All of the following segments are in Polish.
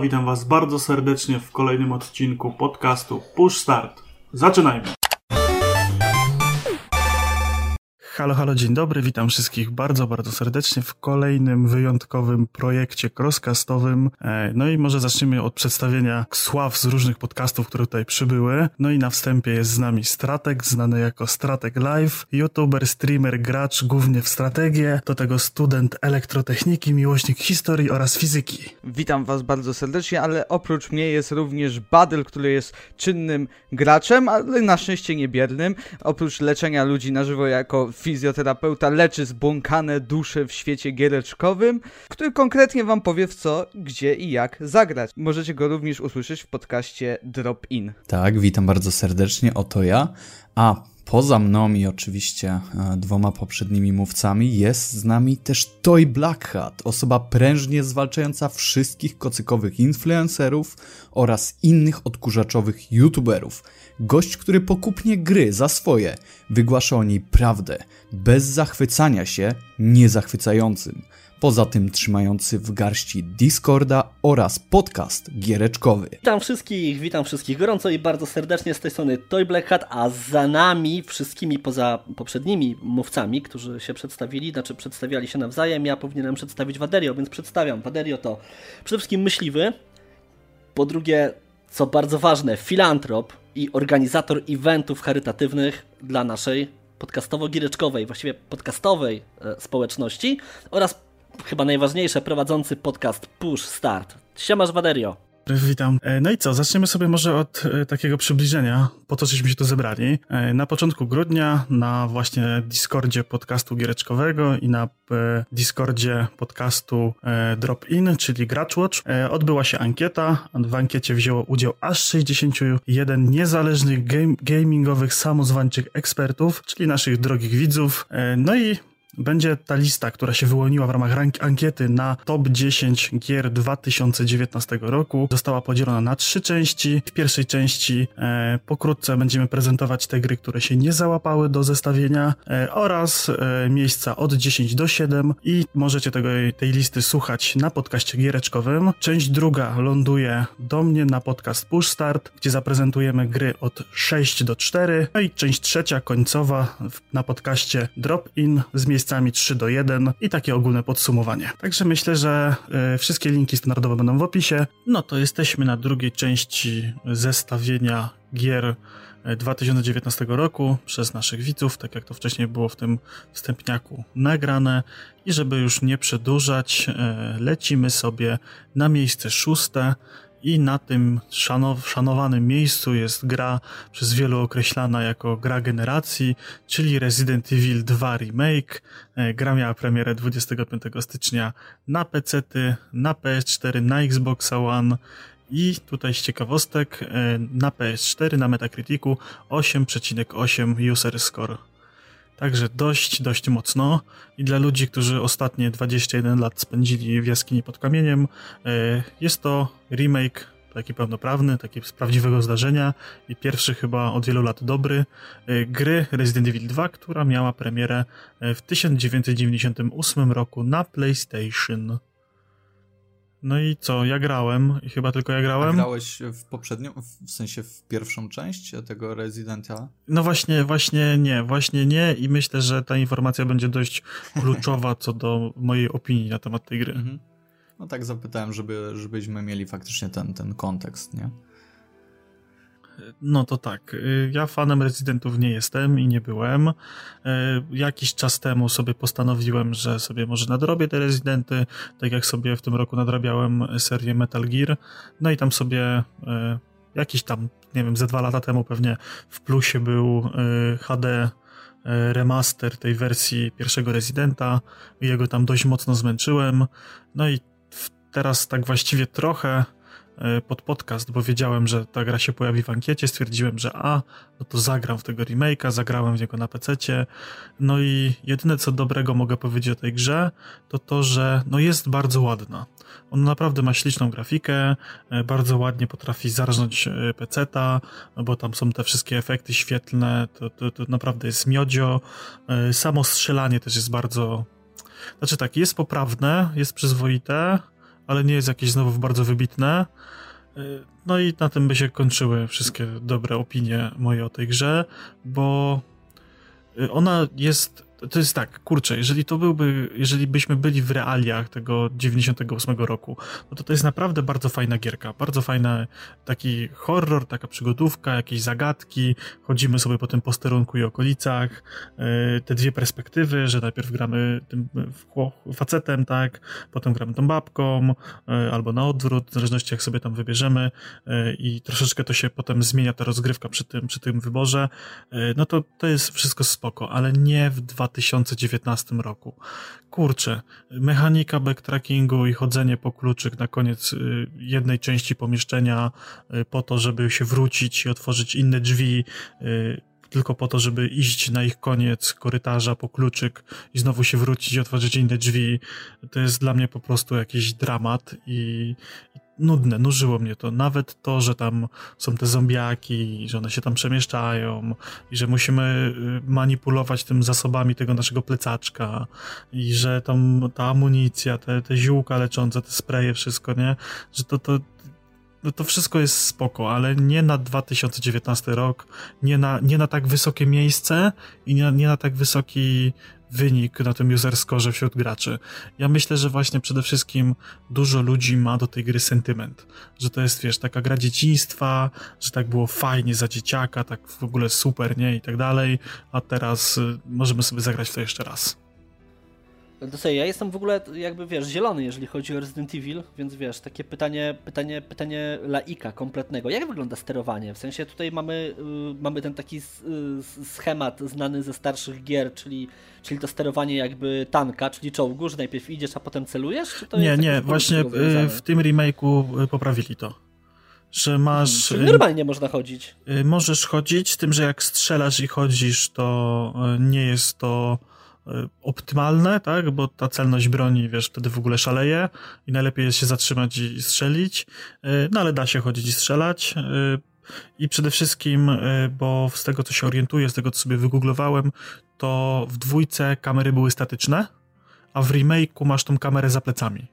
Witam Was bardzo serdecznie w kolejnym odcinku podcastu Push Start. Zaczynajmy! Halo, halo, dzień dobry, witam wszystkich bardzo, bardzo serdecznie w kolejnym wyjątkowym projekcie crosscastowym. E, no i może zaczniemy od przedstawienia sław z różnych podcastów, które tutaj przybyły. No i na wstępie jest z nami Stratek, znany jako Stratek Live, youtuber, streamer, gracz, głównie w strategię, do tego student elektrotechniki, miłośnik historii oraz fizyki. Witam was bardzo serdecznie, ale oprócz mnie jest również Badel, który jest czynnym graczem, ale na szczęście niebiernym. Oprócz leczenia ludzi na żywo jako fizjoterapeuta leczy zbłąkane dusze w świecie giereczkowym, który konkretnie wam powie w co, gdzie i jak zagrać. Możecie go również usłyszeć w podcaście Drop In. Tak, witam bardzo serdecznie, oto ja. A poza mną i oczywiście e, dwoma poprzednimi mówcami jest z nami też Toy Blackhat, osoba prężnie zwalczająca wszystkich kocykowych influencerów oraz innych odkurzaczowych youtuberów. Gość, który pokupnie gry za swoje, wygłasza o niej prawdę, bez zachwycania się niezachwycającym. Poza tym trzymający w garści Discorda oraz podcast giereczkowy. Witam wszystkich, witam wszystkich gorąco i bardzo serdecznie z tej strony Toy Black Hat, a za nami wszystkimi poza poprzednimi mówcami, którzy się przedstawili, znaczy przedstawiali się nawzajem, ja powinienem przedstawić Waderio, więc przedstawiam. Waderio to przede wszystkim myśliwy, po drugie, co bardzo ważne, filantrop i organizator eventów charytatywnych dla naszej podcastowo-giereczkowej, właściwie podcastowej e, społeczności oraz chyba najważniejsze, prowadzący podcast Push Start. Siemasz Waderio. Witam. E, no i co, zaczniemy sobie może od e, takiego przybliżenia, po co żeśmy się tu zebrali. E, na początku grudnia na właśnie Discordzie podcastu giereczkowego i na Discordzie podcastu Drop In, czyli Gracz Watch, odbyła się ankieta. W ankiecie wzięło udział aż 61 niezależnych game, gamingowych, samozwańczych ekspertów, czyli naszych drogich widzów. No i będzie ta lista, która się wyłoniła w ramach ankiety na top 10 gier 2019 roku. Została podzielona na trzy części. W pierwszej części e, pokrótce będziemy prezentować te gry, które się nie załapały do zestawienia e, oraz e, miejsca od 10 do 7 i możecie tego, tej listy słuchać na podcaście giereczkowym. Część druga ląduje do mnie na podcast Push Start, gdzie zaprezentujemy gry od 6 do 4. No i część trzecia, końcowa na podcaście Drop In z miejsca miejscami 3 do 1 i takie ogólne podsumowanie. Także myślę, że y, wszystkie linki standardowe będą w opisie. No to jesteśmy na drugiej części zestawienia gier 2019 e, roku przez naszych widzów, tak jak to wcześniej było w tym wstępniaku nagrane. I żeby już nie przedłużać, e, lecimy sobie na miejsce szóste. I na tym szanow szanowanym miejscu jest gra przez wielu określana jako gra generacji, czyli Resident Evil 2 Remake. E, gra miała premierę 25 stycznia na PC, na PS4, na Xbox One i tutaj z ciekawostek e, na PS4 na Metacriticu 8,8 user score. Także dość, dość mocno. I dla ludzi, którzy ostatnie 21 lat spędzili w jaskini pod kamieniem, e, jest to remake taki pełnoprawny, taki z prawdziwego zdarzenia i pierwszy chyba od wielu lat dobry e, gry Resident Evil 2, która miała premierę e, w 1998 roku na PlayStation. No i co, ja grałem i chyba tylko ja grałem. A grałeś w poprzednią, w sensie w pierwszą część tego Residenta? No właśnie, właśnie nie, właśnie nie i myślę, że ta informacja będzie dość kluczowa co do mojej opinii na temat tej gry. Mhm. No tak zapytałem, żeby, żebyśmy mieli faktycznie ten, ten kontekst, nie? No to tak. Y, ja fanem rezydentów nie jestem i nie byłem. Y, jakiś czas temu sobie postanowiłem, że sobie może nadrobię te rezydenty, tak jak sobie w tym roku nadrabiałem serię Metal Gear. No i tam sobie y, jakiś tam, nie wiem, ze dwa lata temu pewnie w plusie był HD remaster tej wersji pierwszego rezydenta. Jego tam dość mocno zmęczyłem. No i teraz tak właściwie trochę pod podcast, bo wiedziałem, że ta gra się pojawi w ankiecie, stwierdziłem, że a, no to zagram w tego remake'a, zagrałem w niego na PC-cie, no i jedyne co dobrego mogę powiedzieć o tej grze, to to, że no jest bardzo ładna. On naprawdę ma śliczną grafikę, e, bardzo ładnie potrafi zarżnąć e, PC-ta, bo tam są te wszystkie efekty świetlne, to, to, to naprawdę jest miodzio. Samo strzelanie też jest bardzo... Znaczy tak, jest poprawne, jest przyzwoite, ale nie jest jakieś znowu bardzo wybitne. No i na tym by się kończyły wszystkie dobre opinie moje o tej grze, bo ona jest to jest tak, kurczę, jeżeli to byłby, jeżeli byśmy byli w realiach tego 98 roku, no to to jest naprawdę bardzo fajna gierka, bardzo fajna taki horror, taka przygodówka, jakieś zagadki, chodzimy sobie po tym posterunku i okolicach, e, te dwie perspektywy, że najpierw gramy tym facetem, tak, potem gramy tą babką, e, albo na odwrót, w zależności jak sobie tam wybierzemy e, i troszeczkę to się potem zmienia ta rozgrywka przy tym, przy tym wyborze, no to to jest wszystko spoko, ale nie w 2000 2019 roku. Kurczę, mechanika backtrackingu i chodzenie po kluczyk na koniec y, jednej części pomieszczenia y, po to, żeby się wrócić i otworzyć inne drzwi, y, tylko po to, żeby iść na ich koniec korytarza po kluczyk i znowu się wrócić i otworzyć inne drzwi. To jest dla mnie po prostu jakiś dramat i, nudne, nużyło mnie to. Nawet to, że tam są te zombiaki, że one się tam przemieszczają i że musimy y, manipulować tym zasobami tego naszego plecaczka i że tam ta amunicja, te, te ziółka leczące, te spreje, wszystko, nie? Że to, to, no to wszystko jest spoko, ale nie na 2019 rok, nie na, nie na tak wysokie miejsce i nie, nie na tak wysoki wynik na tym user score wśród graczy. Ja myślę, że właśnie przede wszystkim dużo ludzi ma do tej gry sentyment, że to jest, wiesz, taka gra dzieciństwa, że tak było fajnie za dzieciaka, tak w ogóle super, nie, i tak dalej, a teraz y, możemy sobie zagrać to jeszcze raz. Ja jestem w ogóle jakby, wiesz, zielony, jeżeli chodzi o Resident Evil, więc wiesz, takie pytanie, pytanie, pytanie laika kompletnego. Jak wygląda sterowanie? W sensie tutaj mamy, y, mamy ten taki y, schemat znany ze starszych gier, czyli, czyli to sterowanie jakby tanka, czyli czołgu, że najpierw idziesz, a potem celujesz? nie, nie, właśnie y, w tym remake'u y, poprawili to. Że masz. Czyli normalnie można chodzić. Możesz chodzić, z tym, że jak strzelasz i chodzisz, to nie jest to optymalne, tak, bo ta celność broni, wiesz, wtedy w ogóle szaleje i najlepiej jest się zatrzymać i strzelić, e, no ale da się chodzić i strzelać e, i przede wszystkim, bo z tego co się orientuję, z tego co sobie wygooglowałem, to w dwójce kamery były statyczne, a w remake'u masz tą kamerę za plecami.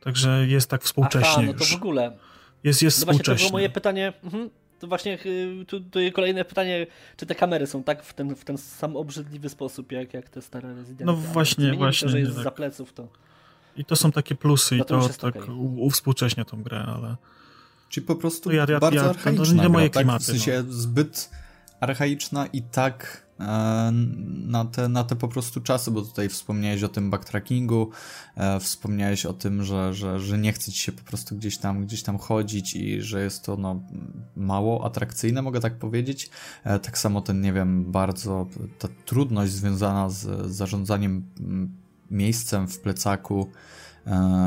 Także jest tak współcześnie Aha, no to już. w ogóle. Jest, jest no właśnie, współcześnie. to było moje pytanie. Mhm to właśnie y, tu, tu kolejne pytanie, czy te kamery są tak w ten, w ten sam obrzydliwy sposób, jak, jak te stare Resident No właśnie, właśnie. To, że jest tak. za pleców, to... I to są takie plusy no to i to tak okay. uwspółcześnia tą grę, ale... Czyli po prostu ja, ja, bardzo ja, archaiczna to, moje gra, klimaty, tak? W sensie no. zbyt archaiczna i tak E, na te, na te po prostu czasy, bo tutaj wspomniałeś o tym backtrackingu, e, wspomniałeś o tym, że, że, że nie chce ci się po prostu gdzieś tam, gdzieś tam chodzić i że jest to no, mało atrakcyjne, mogę tak powiedzieć. E, tak samo ten, nie wiem, bardzo ta trudność związana z zarządzaniem miejscem w plecaku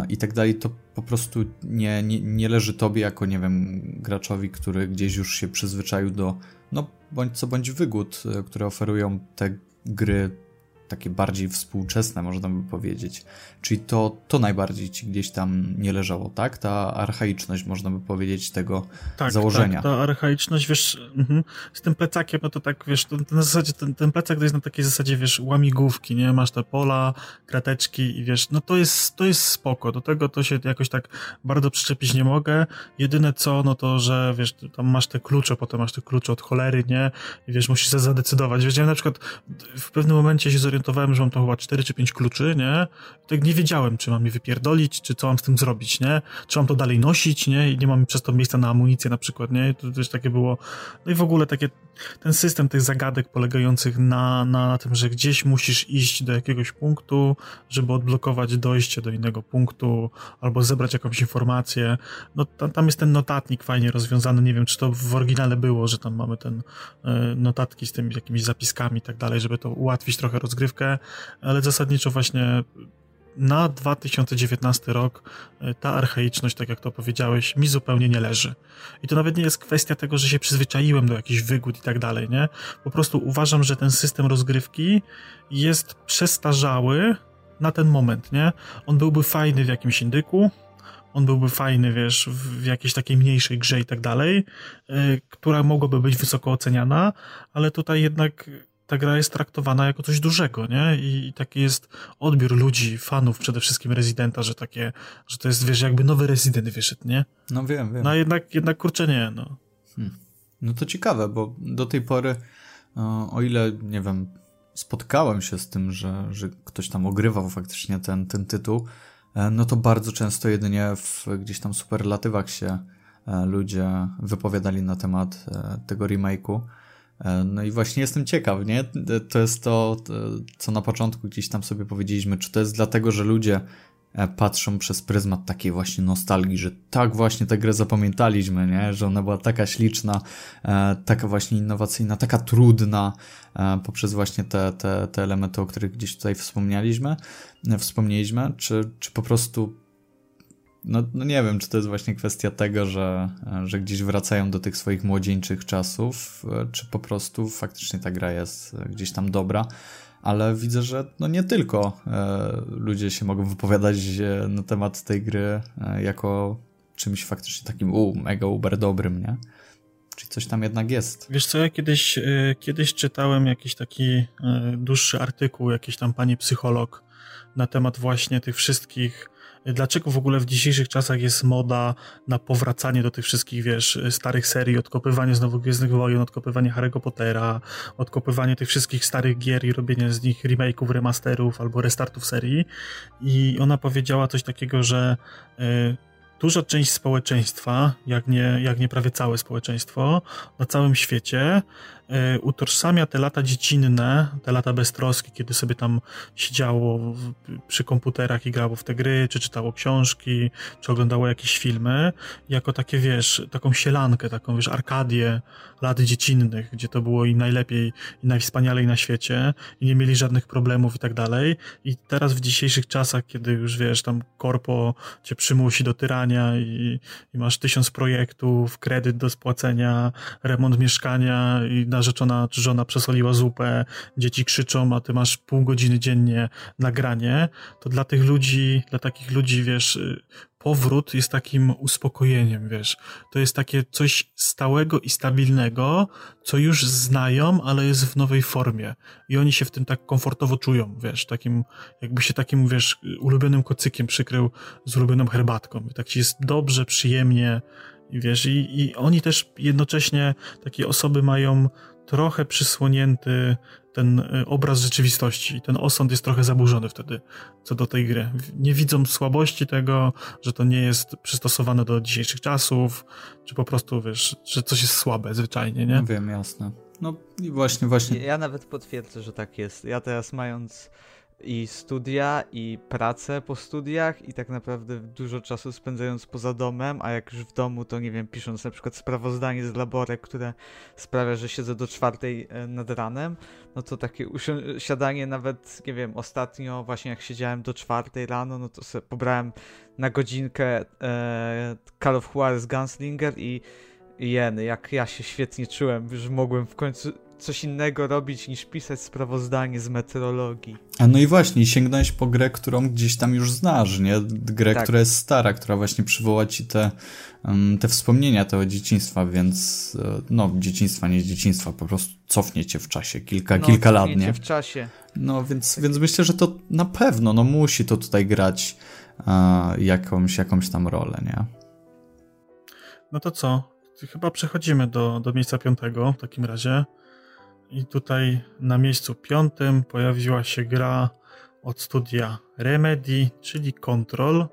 i tak dalej, to po prostu nie, nie, nie leży tobie jako, nie wiem, graczowi, który gdzieś już się przyzwyczaił do no bądź co bądź wygód, e, które oferują te gry takie bardziej współczesne, można by powiedzieć. Czyli to, to najbardziej ci gdzieś tam nie leżało, tak? Ta archaiczność, można by powiedzieć, tego tak, założenia. Tak, ta archaiczność, wiesz, mhm. z tym plecakiem, no to tak, wiesz, to, to na zasadzie, ten, ten plecak to jest na takiej zasadzie, wiesz, łamigłówki, nie? Masz te pola, krateczki i wiesz, no to jest, to jest spoko, do tego to się jakoś tak bardzo przyczepić nie mogę. Jedyne co, no to, że wiesz, tam masz te klucze, potem masz te klucze od cholery, nie? I wiesz, musisz się zadecydować. Wiesz, ja na przykład w pewnym momencie się zorientowałem, zorientowałem, że mam to chyba 4 czy 5 kluczy, nie? I tak nie wiedziałem, czy mam je wypierdolić, czy co mam z tym zrobić, nie? Czy mam to dalej nosić, nie? I nie mam przez to miejsca na amunicję na przykład, nie? To też takie było... No i w ogóle takie... Ten system tych zagadek polegających na, na tym, że gdzieś musisz iść do jakiegoś punktu, żeby odblokować dojście do innego punktu, albo zebrać jakąś informację. No tam, tam jest ten notatnik fajnie rozwiązany, nie wiem, czy to w oryginale było, że tam mamy ten y, notatki z tymi jakimiś zapiskami i tak dalej, żeby to ułatwić trochę rozgrywkę rozgrywkę, ale zasadniczo właśnie na 2019 rok e, ta archaiczność, tak jak to powiedziałeś, mi zupełnie nie leży. I to nawet nie jest kwestia tego, że się przyzwyczaiłem do jakichś wygód i tak dalej, nie? Po prostu uważam, że ten system rozgrywki jest przestarzały na ten moment, nie? On byłby fajny w jakimś indyku, on byłby fajny, wiesz, w jakiejś takiej mniejszej grze i tak dalej, yy, która mogłaby być wysoko oceniana, ale tutaj jednak ta gra jest traktowana jako coś dużego, nie? I, I, taki jest odbiór ludzi, fanów przede wszystkim Residenta, że takie, że to jest, wiesz, jakby nowy Resident wyszedł, nie? No wiem, wiem. No jednak, jednak kurczę nie, no. Hmm. No to ciekawe, bo do tej pory, o ile, nie wiem, spotkałem się z tym, że, że ktoś tam ogrywał faktycznie ten, ten tytuł, e, no to bardzo często jedynie w gdzieś tam superlatywach się e, ludzie wypowiadali na temat e, tego remake'u. No i właśnie jestem ciekaw, nie? To jest to, co na początku gdzieś tam sobie powiedzieliśmy, czy to jest dlatego, że ludzie E, patrzą przez pryzmat takiej właśnie nostalgii, że tak właśnie tę grę zapamiętaliśmy, nie? że ona była taka śliczna, e, taka właśnie innowacyjna, taka trudna, e, poprzez właśnie te, te, te elementy, o których gdzieś tutaj wspomnieliśmy, wspomnieliśmy, czy, czy po prostu no, no nie wiem, czy to jest właśnie kwestia tego, że, że gdzieś wracają do tych swoich młodzieńczych czasów, czy po prostu faktycznie ta gra jest gdzieś tam dobra ale widzę, że no nie tylko e, ludzie się mogą wypowiadać e, na temat tej gry e, jako czymś faktycznie takim u, mega uber dobrym, nie? Czyli coś tam jednak jest. Wiesz co, ja kiedyś, kiedyś czytałem jakiś taki dłuższy artykuł, jakiś tam pani psycholog na temat właśnie tych wszystkich dlaczego w ogóle w dzisiejszych czasach jest moda na powracanie do tych wszystkich, wiesz, starych serii, odkopywanie znowu Gwiezdnych Wojen, odkopywanie Harry'ego Pottera, odkopywanie tych wszystkich starych gier i robienie z nich remake'ów, remasterów albo restartów serii. I ona powiedziała coś takiego, że y, duża część społeczeństwa, jak nie, jak nie prawie całe społeczeństwo na całym świecie, utożsamia te lata dziecinne, te lata beztroski, kiedy sobie tam siedziało w, przy komputerach i grało w te gry, czy czytało książki, czy oglądało jakieś filmy, jako takie, wiesz, taką sielankę, taką, wiesz, arkadię lat dziecinnych, gdzie to było im najlepiej i najwspanialej na świecie i nie mieli żadnych problemów i tak dalej. I teraz w dzisiejszych czasach, kiedy już, wiesz, tam korpo cię przymusi do tyrania i, i masz tysiąc projektów, kredyt do spłacenia, remont mieszkania i narzeczona czy żona przesoliła zupę, dzieci krzyczą, a ty masz pół godziny dziennie nagranie, to dla tych ludzi, dla takich ludzi, wiesz, powrót jest takim uspokojeniem, wiesz. To jest takie coś stałego i stabilnego, co już znają, ale jest w nowej formie. I oni się w tym tak komfortowo czują, wiesz, takim, jakby się takim, wiesz, ulubionym kocykiem przykrył z ulubioną herbatką. I tak ci jest dobrze, przyjemnie, wiesz, i, i oni też jednocześnie, takie osoby mają trochę przysłonięty ten y, obraz rzeczywistości. Ten osąd jest trochę zaburzony wtedy co do tej gry. Nie widzą słabości tego, że to nie jest przystosowane do dzisiejszych czasów, czy po prostu, wiesz, że coś jest słabe zwyczajnie, nie? Wiem, jasne. No i właśnie, właśnie. Ja nawet potwierdzę, że tak jest. Ja teraz mając i studia, i pracę po studiach, i tak naprawdę dużo czasu spędzając poza domem, a jak już w domu, to nie wiem, pisząc na przykład sprawozdanie z laborek, które sprawia, że siedzę do czwartej e, nad ranem, no to takie siadanie nawet, nie wiem, ostatnio właśnie jak siedziałem do czwartej rano, no to sobie pobrałem na godzinkę e, Call of Juarez Gunslinger i jeny, jak ja się świetnie czułem, że mogłem w końcu coś innego robić niż pisać sprawozdanie z meteorologii. A no i właśnie, sięgnąłeś po grę, którą gdzieś tam już znasz, nie? Grę, tak. która jest stara, która właśnie przywoła ci te, um, te wspomnienia tego dzieciństwa, więc e, no, dzieciństwa, nie dzieciństwa, po prostu cofnie cię w czasie, kilka, no, kilka lat, nie? w czasie. No, więc, więc myślę, że to na pewno, no musi to tutaj grać uh, jakąś, jakąś tam rolę, nie? No to co? Chyba przechodzimy do, do miejsca piątego w takim razie. I tutaj na miejscu piątym pojawiła się gra od studia Remedy, czyli Control.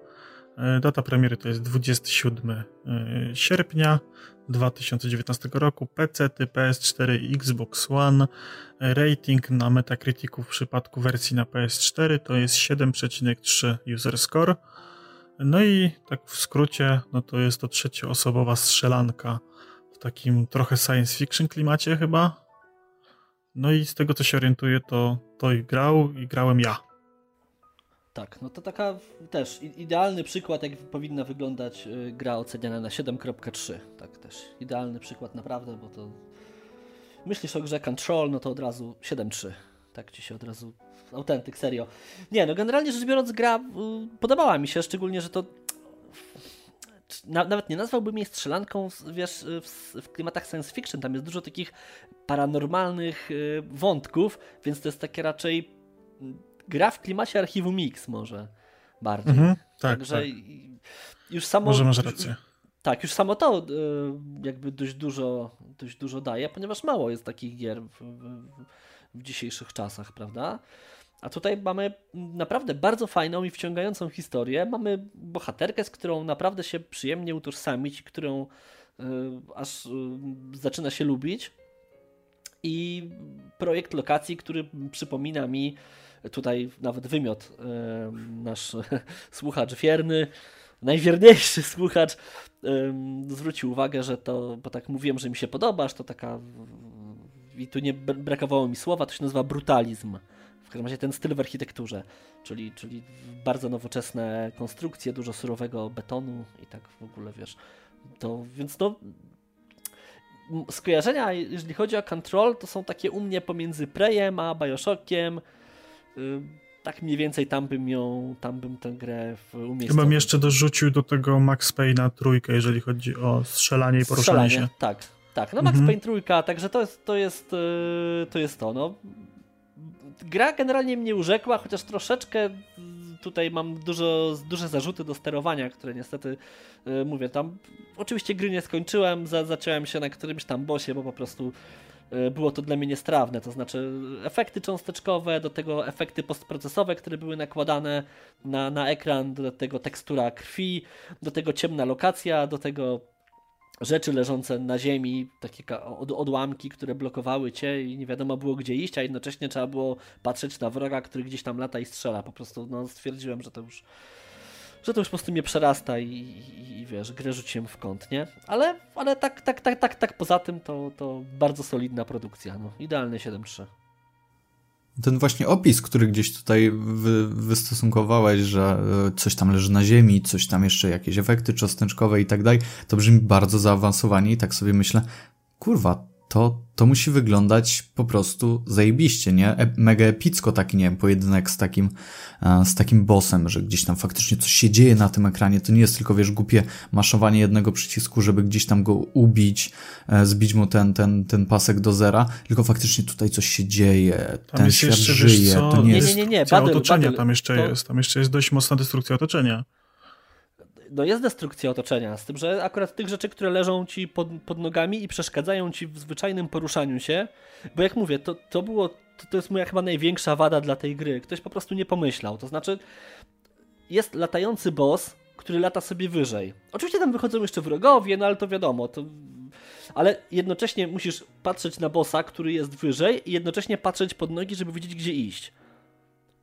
E, data premiery to jest 27 e, sierpnia 2019 roku. PC, PS4 Xbox One. Rating na Metacriticu w przypadku wersji na PS4 to jest 7,3 user score. No i tak w skrócie, no to jest to trzecioosobowa strzelanka w takim trochę science fiction klimacie chyba, no i z tego co się orientuję, to to i grał i grałem ja. Tak, no to taka też idealny przykład, jak powinna wyglądać y, gra oceniana na 7.3. Tak też idealny przykład naprawdę, bo to myślisz o grze Control, no to od razu 7.3. Tak ci się od razu autentyk, serio. Nie, no generalnie rzecz biorąc gra y, podobała mi się, szczególnie, że to nawet nie nazwałbym jej strzelanką, wiesz, w, klimatach science fiction. Tam jest dużo takich paranormalnych y, wątków, więc to jest takie raczej mm, gra w klimacie archiwum Mix może bardziej. Mhm, tak, Także tak. już samo... Może masz rację. Tak, już samo to y, jakby dość dużo, dość dużo daje, ponieważ mało jest takich gier w, w, w dzisiejszych czasach, prawda? A tutaj mamy naprawdę bardzo fajną i wciągającą historię. Mamy bohaterkę, z którą naprawdę się przyjemnie utożsamić którą y, aż y, zaczyna się lubić. I projekt lokacji, który przypomina mi tutaj nawet wymiot y, nasz słuchacz wierny, najwierniejszy słuchacz zwrócił uwagę, że to, bo tak mówiłem, że mi się podobasz, to taka i tu nie brakowało mi słowa, to się nazywa brutalizm. W każdym razie ten styl w architekturze, czyli, czyli bardzo nowoczesne konstrukcje, dużo surowego betonu i tak w ogóle, wiesz. To, więc to skojarzenia, jeżeli chodzi o Control, to są takie u mnie pomiędzy Prejem a Bioshockiem. Y, tak mniej więcej tam bym ją, tam bym tę grę umiejscowił. Chyba bym jeszcze dorzucił do tego Max Payne'a trójkę, jeżeli chodzi o strzelanie i poruszanie strzelanie, się. Tak, tak. No Max mhm. Payne trójka, także to jest to. Jest, y, to, jest to no gra generalnie mnie urzekła, chociaż troszeczkę tutaj mam dużo, duże zarzuty do sterowania, które niestety yy, mówię tam. Oczywiście gry nie skończyłem, za, zacząłem się na którymś tam bosie, bo po prostu yy, było to dla mnie niestrawne. To znaczy efekty cząsteczkowe, do tego efekty postprocesowe, które były nakładane na, na ekran, do tego tekstura krwi, do tego ciemna lokacja, do tego rzeczy leżące na ziemi, takie odłamki, które blokowały cię i nie wiadomo było gdzie iść, a jednocześnie trzeba było patrzeć na wroga, który gdzieś tam lata i strzela. Po prostu no, stwierdziłem, że to już że to już po prostu mnie przerasta i, i, i wiesz, grę rzuciłem w kąt, nie? Ale, ale tak, tak, tak, tak, tak poza tym to, to bardzo solidna produkcja, no. Idealny 7.3 ten właśnie opis, który gdzieś tutaj wy, wystosunkowałeś, że e, coś tam leży na ziemi, coś tam jeszcze jakieś efekty cząsteczkowe i tak dalej, to brzmi bardzo zaawansowanie i tak sobie myślę, kurwa, to, to musi wyglądać po prostu zajebiście, nie? E mega epicko taki, nie wiem, pojedynek z takim, e, z takim bossem, że gdzieś tam faktycznie coś się dzieje na tym ekranie, to nie jest tylko, wiesz, głupie maszowanie jednego przycisku, żeby gdzieś tam go ubić, e, zbić mu ten, ten, ten pasek do zera, tylko faktycznie tutaj coś się dzieje, tam ten świat jeszcze, żyje, to nie, nie jest... Nie, nie, nie, Battle, otoczenia battle, tam jeszcze to... jest, tam jeszcze jest dość mocna destrukcja otoczenia no jest destrukcja otoczenia, z tym, że akurat tych rzeczy, które leżą ci pod, pod nogami i przeszkadzają ci w zwyczajnym poruszaniu się, bo jak mówię, to, to było, to, to jest moja chyba największa wada dla tej gry. Ktoś po prostu nie pomyślał. To znaczy, jest latający boss, który lata sobie wyżej. Oczywiście tam wychodzą jeszcze wrogowie, no ale to wiadomo, to... ale jednocześnie musisz patrzeć na bossa, który jest wyżej i jednocześnie patrzeć pod nogi, żeby wiedzieć, gdzie iść.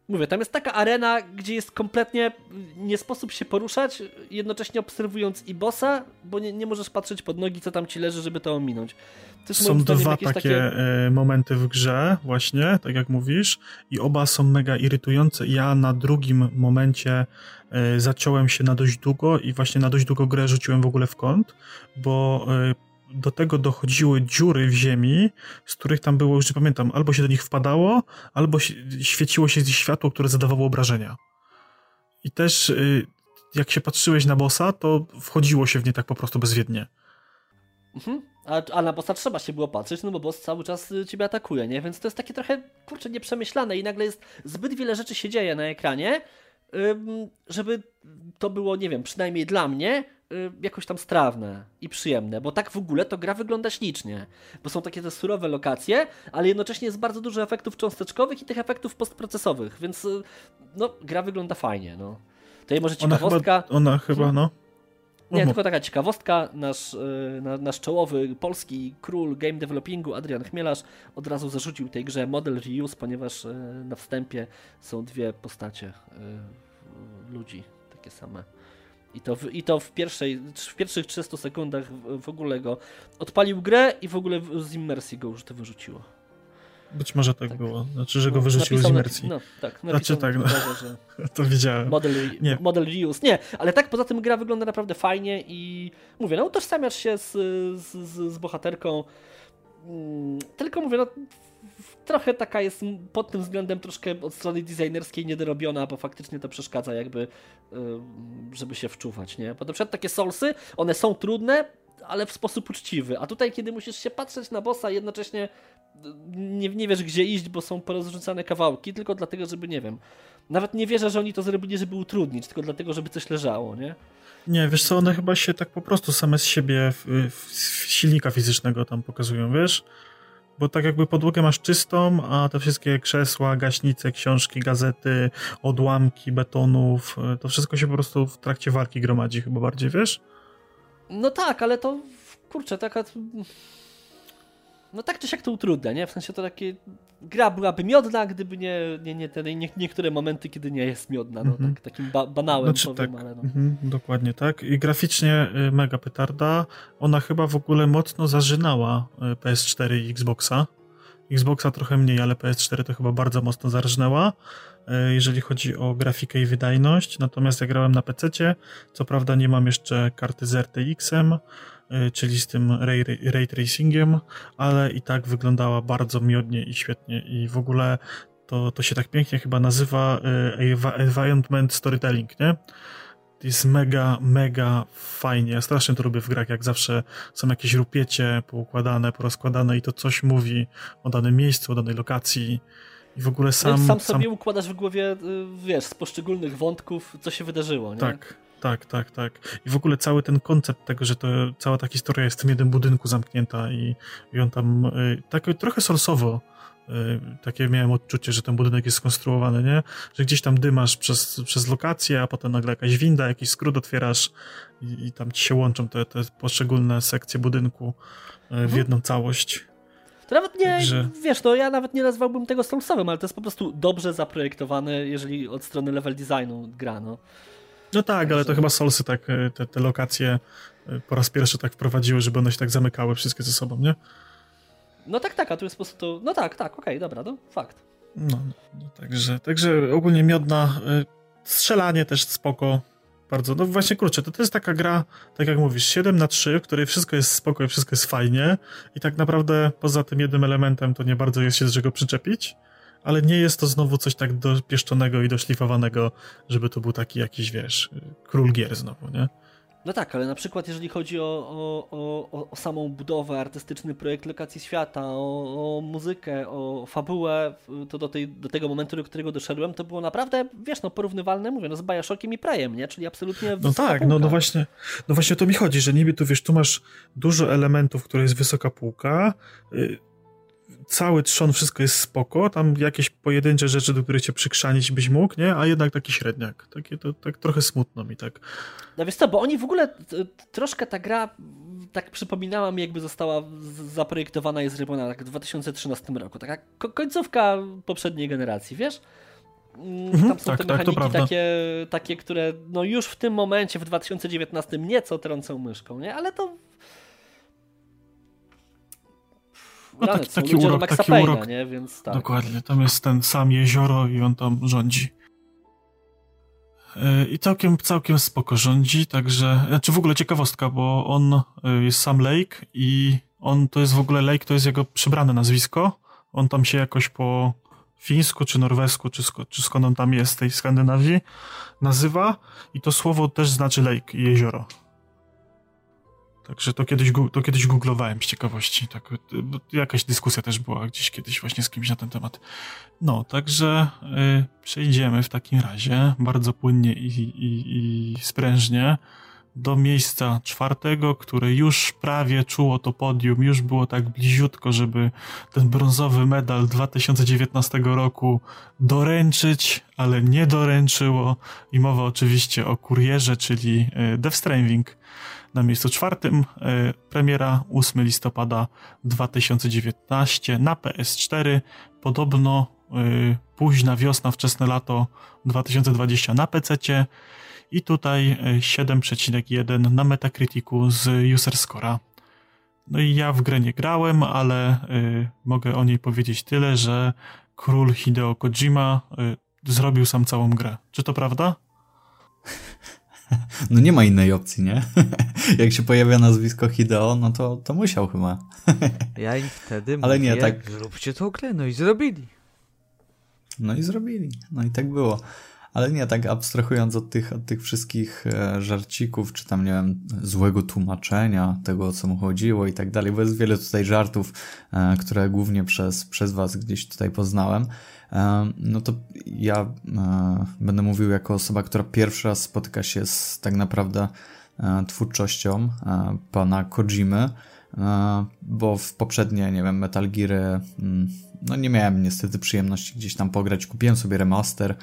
Mówię, tam jest taka arena, gdzie jest kompletnie nie sposób się poruszać, jednocześnie obserwując i bossa, bo nie, nie możesz patrzeć pod nogi, co tam ci leży, żeby to ominąć. To są dwa takie, takie, e, momenty w grze, właśnie, tak jak mówisz, i oba są mega irytujące. Ja na drugim momencie e, zaciąłem się na dość długo i właśnie na dość długo grę rzuciłem w ogóle w kąt, bo e, do tego dochodziły dziury w ziemi, z których tam było, już nie pamiętam, albo się do nich wpadało, albo świeciło się światło, które zadawało obrażenia. I też y, jak się patrzyłeś na bossa, to wchodziło się w nie tak po prostu bezwiednie. Mhm. A, a, na bossa trzeba się było patrzeć, no bo boss cały czas y, ciebie atakuje, nie? Więc to jest takie trochę, kurczę, nieprzemyślane i nagle jest zbyt wiele rzeczy się dzieje na ekranie, żeby to było, nie wiem, przynajmniej dla mnie, Y, jakoś tam strawne i przyjemne, bo tak w ogóle to gra wygląda ślicznie, bo są takie te surowe lokacje, ale jednocześnie jest bardzo dużo efektów cząsteczkowych i tych efektów postprocesowych, więc y, no, gra wygląda fajnie, no. Tutaj może ciekawostka... Ona chyba, ona chyba no... Nie, tylko taka ciekawostka, nasz, y, nasz czołowy polski król game developingu Adrian Chmielarz od razu zarzucił tej grze model reuse, ponieważ na wstępie są dwie postacie ludzi, takie same. I to, w, I to w, pierwszej, w pierwszych 300 sekundach w ogóle go odpalił grę i w ogóle z immersji go już to wyrzuciło. Być może tak, tak. było. Znaczy, że go no, wyrzuciło z immersji. No, tak. Znaczy tak, no. to widziałem. Model, nie. model reuse. Nie, ale tak poza tym gra wygląda naprawdę fajnie i mówię, no utożsamiasz się z, z, z, z bohaterką. Mm, tylko mówię, no trochę taka jest pod tym względem troszkę od strony designerskiej niedorobiona, bo faktycznie to przeszkadza jakby, żeby się wczuwać, nie? Bo na przykład takie solsy, one są trudne, ale w sposób uczciwy, a tutaj kiedy musisz się patrzeć na bossa jednocześnie nie, nie wiesz gdzie iść, bo są porozrzucane kawałki, tylko dlatego, żeby, nie wiem, nawet nie wierzę, że oni to zrobili, żeby utrudnić, tylko dlatego, żeby coś leżało, nie? Nie, wiesz co, one chyba się tak po prostu same z siebie w, w silnika fizycznego tam pokazują, wiesz? Bo tak jakby podłogę masz czystą, a te wszystkie krzesła, gaśnice, książki, gazety, odłamki betonów, e, to wszystko się po prostu w trakcie walki gromadzi chyba bardziej, wiesz? No tak, ale to kurczę, taka no tak czy siak to utrudnia, nie? W sensie to takie, gra byłaby miodna, gdyby nie, nie, nie, te, nie niektóre momenty, kiedy nie jest miodna, no mm -hmm. tak, takim ba banałem znaczy, powiem, tak, ale no. Mm -hmm, dokładnie tak i graficznie y, mega petarda, ona chyba w ogóle mocno zażynała y, PS4 i Xboxa, Xboxa trochę mniej, ale PS4 to chyba bardzo mocno zarżnęła, jeżeli chodzi o grafikę i wydajność, natomiast ja grałem na PC, co prawda nie mam jeszcze karty z RTX-em, Y, czyli z tym ray, ray tracingiem, ale i tak wyglądała bardzo miodnie i świetnie i w ogóle to, to się tak pięknie chyba nazywa y, environment storytelling, nie? Jest mega, mega fajnie. Ja strasznie to lubię w grach, jak zawsze są jakieś rupiecie poukładane, porozkładane i to coś mówi o danym miejscu, o danej lokacji. I w ogóle sam... sam sobie sam... układasz w głowie, y, wiesz, z poszczególnych wątków, co się wydarzyło, nie? Tak, tak, tak, tak. I w ogóle cały ten koncept tego, że to cała ta historia jest w tym jednym budynku zamknięta i, i on tam y, tak trochę solsowo y, takie miałem odczucie, że ten budynek jest skonstruowany, nie? Że gdzieś tam dymasz przez, przez lokację, a potem nagle jakaś winda, jakiś skrót otwierasz i, i tam ci się łączą te, te poszczególne sekcje budynku y, w mhm. jedną całość. To nawet nie, Także... wiesz, no ja nawet nie nazwałbym tego solsowym, ale to jest po prostu dobrze zaprojektowane, jeżeli od strony level designu gra, no. No tak, ale to chyba Solsy tak e, te, te lokacje e, po raz pierwszy tak wprowadziły, żeby one się tak zamykały wszystkie ze sobą, nie? No tak, tak, a tu jest po prostu to... No tak, tak, okej, okay, dobra, no fakt. No, no, także, także ogólnie miodna, e, strzelanie też spoko, bardzo, no właśnie kurczę, to, to jest taka gra, tak jak mówisz, 7 na 3, w której wszystko jest spoko i wszystko jest fajnie i tak naprawdę poza tym jednym elementem to nie bardzo jest się z czego przyczepić, ale nie jest to znowu coś tak dopieszczonego i doszlifowanego, żeby to był taki jakiś, wiesz, król gier znowu, nie? No tak, ale na przykład jeżeli chodzi o, o, o, o samą budowę, artystyczny projekt lokacji świata, o, muzykę, o fabułę, to do, tej, do tego momentu, do którego doszedłem, to było naprawdę, wiesz, no porównywalne, mówię, no z Bioshockiem i Prejem, nie? Czyli absolutnie No tak, no, no właśnie, no właśnie o to mi chodzi, że niby tu, wiesz, tu masz dużo elementów, które jest wysoka półka, y, cały trzon, wszystko jest spoko, tam jakieś pojedyncze rzeczy, do których cię przykrzanić byś mógł, nie? A jednak taki średniak. Takie to tak trochę smutno mi tak. No wiesz co, bo oni w ogóle troszkę ta gra tak przypominała mi, jakby została zaprojektowana i zrobiona tak w 2013 roku. Taka końcówka poprzedniej generacji, wiesz? Mm, mhm, tam są tak, te tak, mechaniki tak, takie, takie, które no już w tym momencie, w 2019 nieco trącą myszką, nie? Ale to no, taki, taki urok, taki Payna, urok. Nie? Więc tak. Dokładnie, tam jest ten sam jezioro i on tam rządzi. E, I całkiem, całkiem spoko rządzi, także, znaczy w ogóle ciekawostka, bo on e, jest sam Lake i on to jest w ogóle Lake, to jest jego przybrane nazwisko. On tam się jakoś po fińsku, czy norwesku, czy, sko, czy skąd on tam jest, tej Skandynawii, nazywa i to słowo też znaczy lake, jezioro. Także to kiedyś, to kiedyś googlowałem z ciekawości. Tak, jakaś dyskusja też była gdzieś kiedyś właśnie z kimś na ten temat. No, także y, przejdziemy w takim razie bardzo płynnie i, i, i sprężnie do miejsca czwartego, które już prawie czuło to podium, już było tak bliziutko, żeby ten brązowy medal 2019 roku doręczyć, ale nie doręczyło. I mowa oczywiście o kurierze, czyli y, Death Stranding na miejscu czwartym e, premiera 8 listopada 2019 na PS4. Podobno e, późna wiosna, wczesne lato 2020 na PC. I tutaj 7,1 e, na Metacriticu z User Score'a. No i ja w grę nie grałem, ale mogę o niej powiedzieć tyle, że król Hideo Kojima zrobił sam całą grę. Czy to prawda? No nie ma innej opcji, nie? Jak się pojawia nazwisko Hideo, no to, to musiał chyba. Ja im wtedy Ale mówię, nie, tak- zróbcie to grę, no i zrobili. No i zrobili. No i tak było. Ale nie, tak abstrahując od tych, od tych wszystkich e, żarcików, czy tam, nie wiem, złego tłumaczenia tego, o co mu chodziło i tak dalej, bo jest wiele tutaj żartów, e, które głównie przez, przez was gdzieś tutaj poznałem, e, no to ja będę mówił jako osoba, która pierwszy raz spotyka się z tak naprawdę twórczością pana Kojimy, bo w poprzednie, nie wiem, Metal Geary mm, no nie miałem niestety przyjemności gdzieś tam pograć. Kupiłem sobie remaster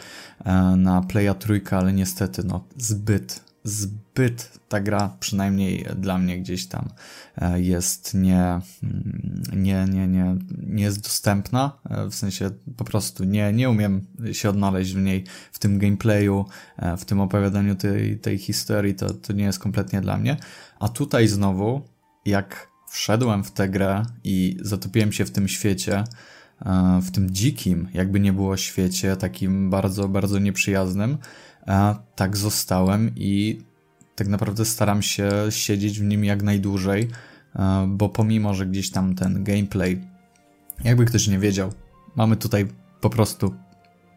e, na Playa Trójka, ale niestety no zbyt, zbyt ta gra przynajmniej dla mnie gdzieś tam e, jest nie, mm, nie, nie, nie, nie jest dostępna, e, w sensie po prostu nie, nie umiem się odnaleźć w niej, w tym gameplayu, w tym opowiadaniu tej, tej historii, to, to nie jest kompletnie dla mnie. A tutaj znowu, jak wszedłem w tę grę i zatopiłem się w tym świecie, w tym dzikim, jakby nie było świecie, takim bardzo, bardzo nieprzyjaznym, tak zostałem i tak naprawdę staram się siedzieć w nim jak najdłużej, bo pomimo, że gdzieś tam ten gameplay, jakby ktoś nie wiedział, mamy tutaj po prostu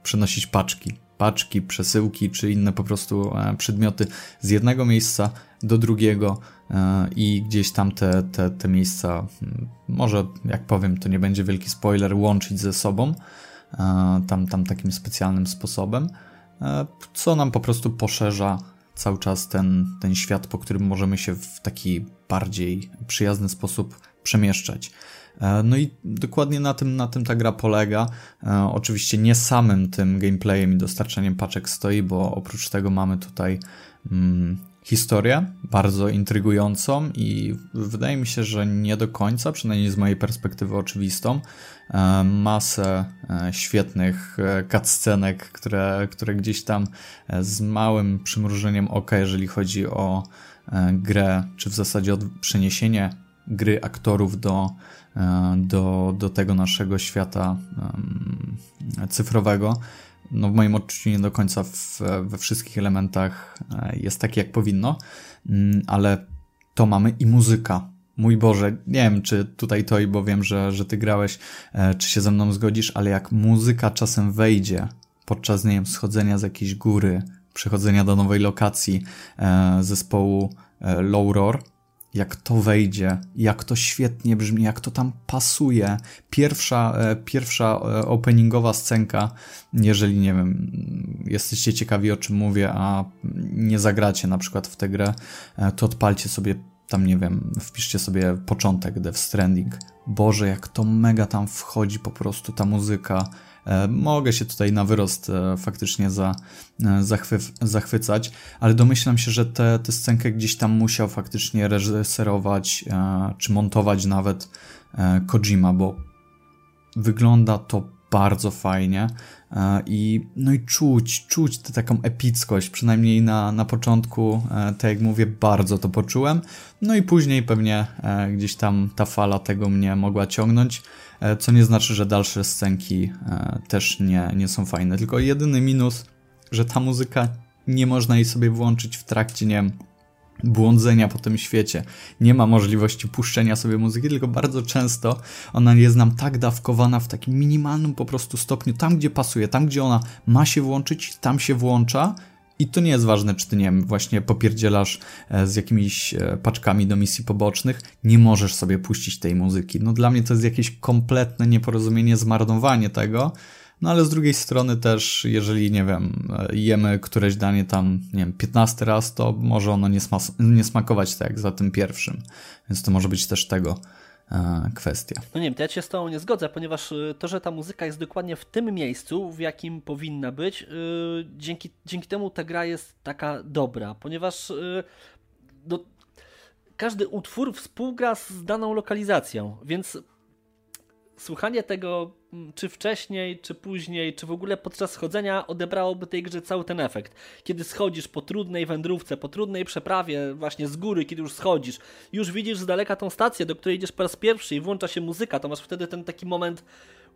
przenosić paczki, paczki, przesyłki czy inne po prostu e, przedmioty z jednego miejsca do drugiego e, i gdzieś tam te, te, te miejsca, hmm, może jak powiem, to nie będzie wielki spoiler, łączyć ze sobą e, tam, tam takim specjalnym sposobem, co nam po prostu poszerza cały czas ten, ten świat, po którym możemy się w taki bardziej przyjazny sposób przemieszczać. E, no i dokładnie na tym, na tym ta gra polega. E, oczywiście nie samym tym gameplayem i dostarczaniem paczek stoi, bo oprócz tego mamy tutaj mm, historię bardzo intrygującą i wydaje mi się, że nie do końca, przynajmniej z mojej perspektywy oczywistą, e, masę świetnych cutscenek, które, które gdzieś tam z małym przymrużeniem oka, jeżeli chodzi o grę, czy w zasadzie o przeniesienie gry aktorów do, e, do, do tego naszego świata cyfrowego. No w moim odczuciu nie do końca w, we wszystkich elementach e, jest tak jak powinno, mm, ale to mamy i muzyka. Mój Boże, nie wiem czy tutaj to i bo wiem, że, że ty grałeś, e, czy się ze mną zgodzisz, ale jak muzyka czasem wejdzie podczas, nie wiem, schodzenia z jakiejś góry, przechodzenia do nowej lokacji zespołu Low Roar, jak to wejdzie, jak to świetnie brzmi, jak to tam pasuje. Pierwsza, e, pierwsza e, openingowa scenka, jeżeli nie wiem, jesteście ciekawi o czym mówię, a nie zagracie na przykład w tę grę, e, to odpalcie sobie tam nie wiem, wpiszcie sobie początek Death Stranding. Boże, jak to mega tam wchodzi po prostu ta muzyka, mogę się tutaj na wyrost e, faktycznie za, e, zachwy, zachwycać, ale domyślam się, że tę scenkę gdzieś tam musiał faktycznie reżyserować, czy montować nawet Kojima, bo wygląda to bardzo fajnie i no i czuć, czuć tę taką epickość, przynajmniej na, na początku, tak jak mówię, bardzo to poczułem, no i później pewnie gdzieś tam ta fala tego mnie mogła ciągnąć, E, co nie znaczy, że dalsze scenki e, też nie, nie są fajne. Tylko jedyny minus, że ta muzyka nie można jej sobie włączyć w trakcie, nie wiem, błądzenia po tym świecie. Nie ma możliwości puszczenia sobie muzyki, tylko bardzo często ona jest nam tak dawkowana w takim minimalnym po prostu stopniu, tam gdzie pasuje, tam gdzie ona ma się włączyć, tam się włącza i to nie jest ważne, czy ty, nie wiem, właśnie popierdzielasz e, z jakimiś e, paczkami do misji pobocznych, nie możesz sobie puścić tej muzyki. No dla mnie to jest jakieś kompletne nieporozumienie, zmarnowanie tego, no ale z drugiej strony też, jeżeli, nie wiem, e, jemy któreś danie tam, nie wiem, 15 raz, to może ono nie, nie smakować tak jak za tym pierwszym. Więc to może być też tego E, kwestia. No nie wiem, to ja się z Tobą nie zgodzę, ponieważ y, to, że ta muzyka jest dokładnie w tym miejscu, w jakim powinna być, yy, dzięki, dzięki temu ta gra jest taka dobra, ponieważ yy, każdy utwór współgra z daną lokalizacją, więc słuchanie tego mm, czy wcześniej, czy później, czy w ogóle podczas schodzenia odebrałoby tej grze cały ten efekt. Kiedy schodzisz po trudnej wędrówce, po trudnej przeprawie, właśnie z góry, kiedy już schodzisz, już widzisz z daleka tą stację, do której idziesz po raz pierwszy i włącza się muzyka, to masz wtedy ten taki moment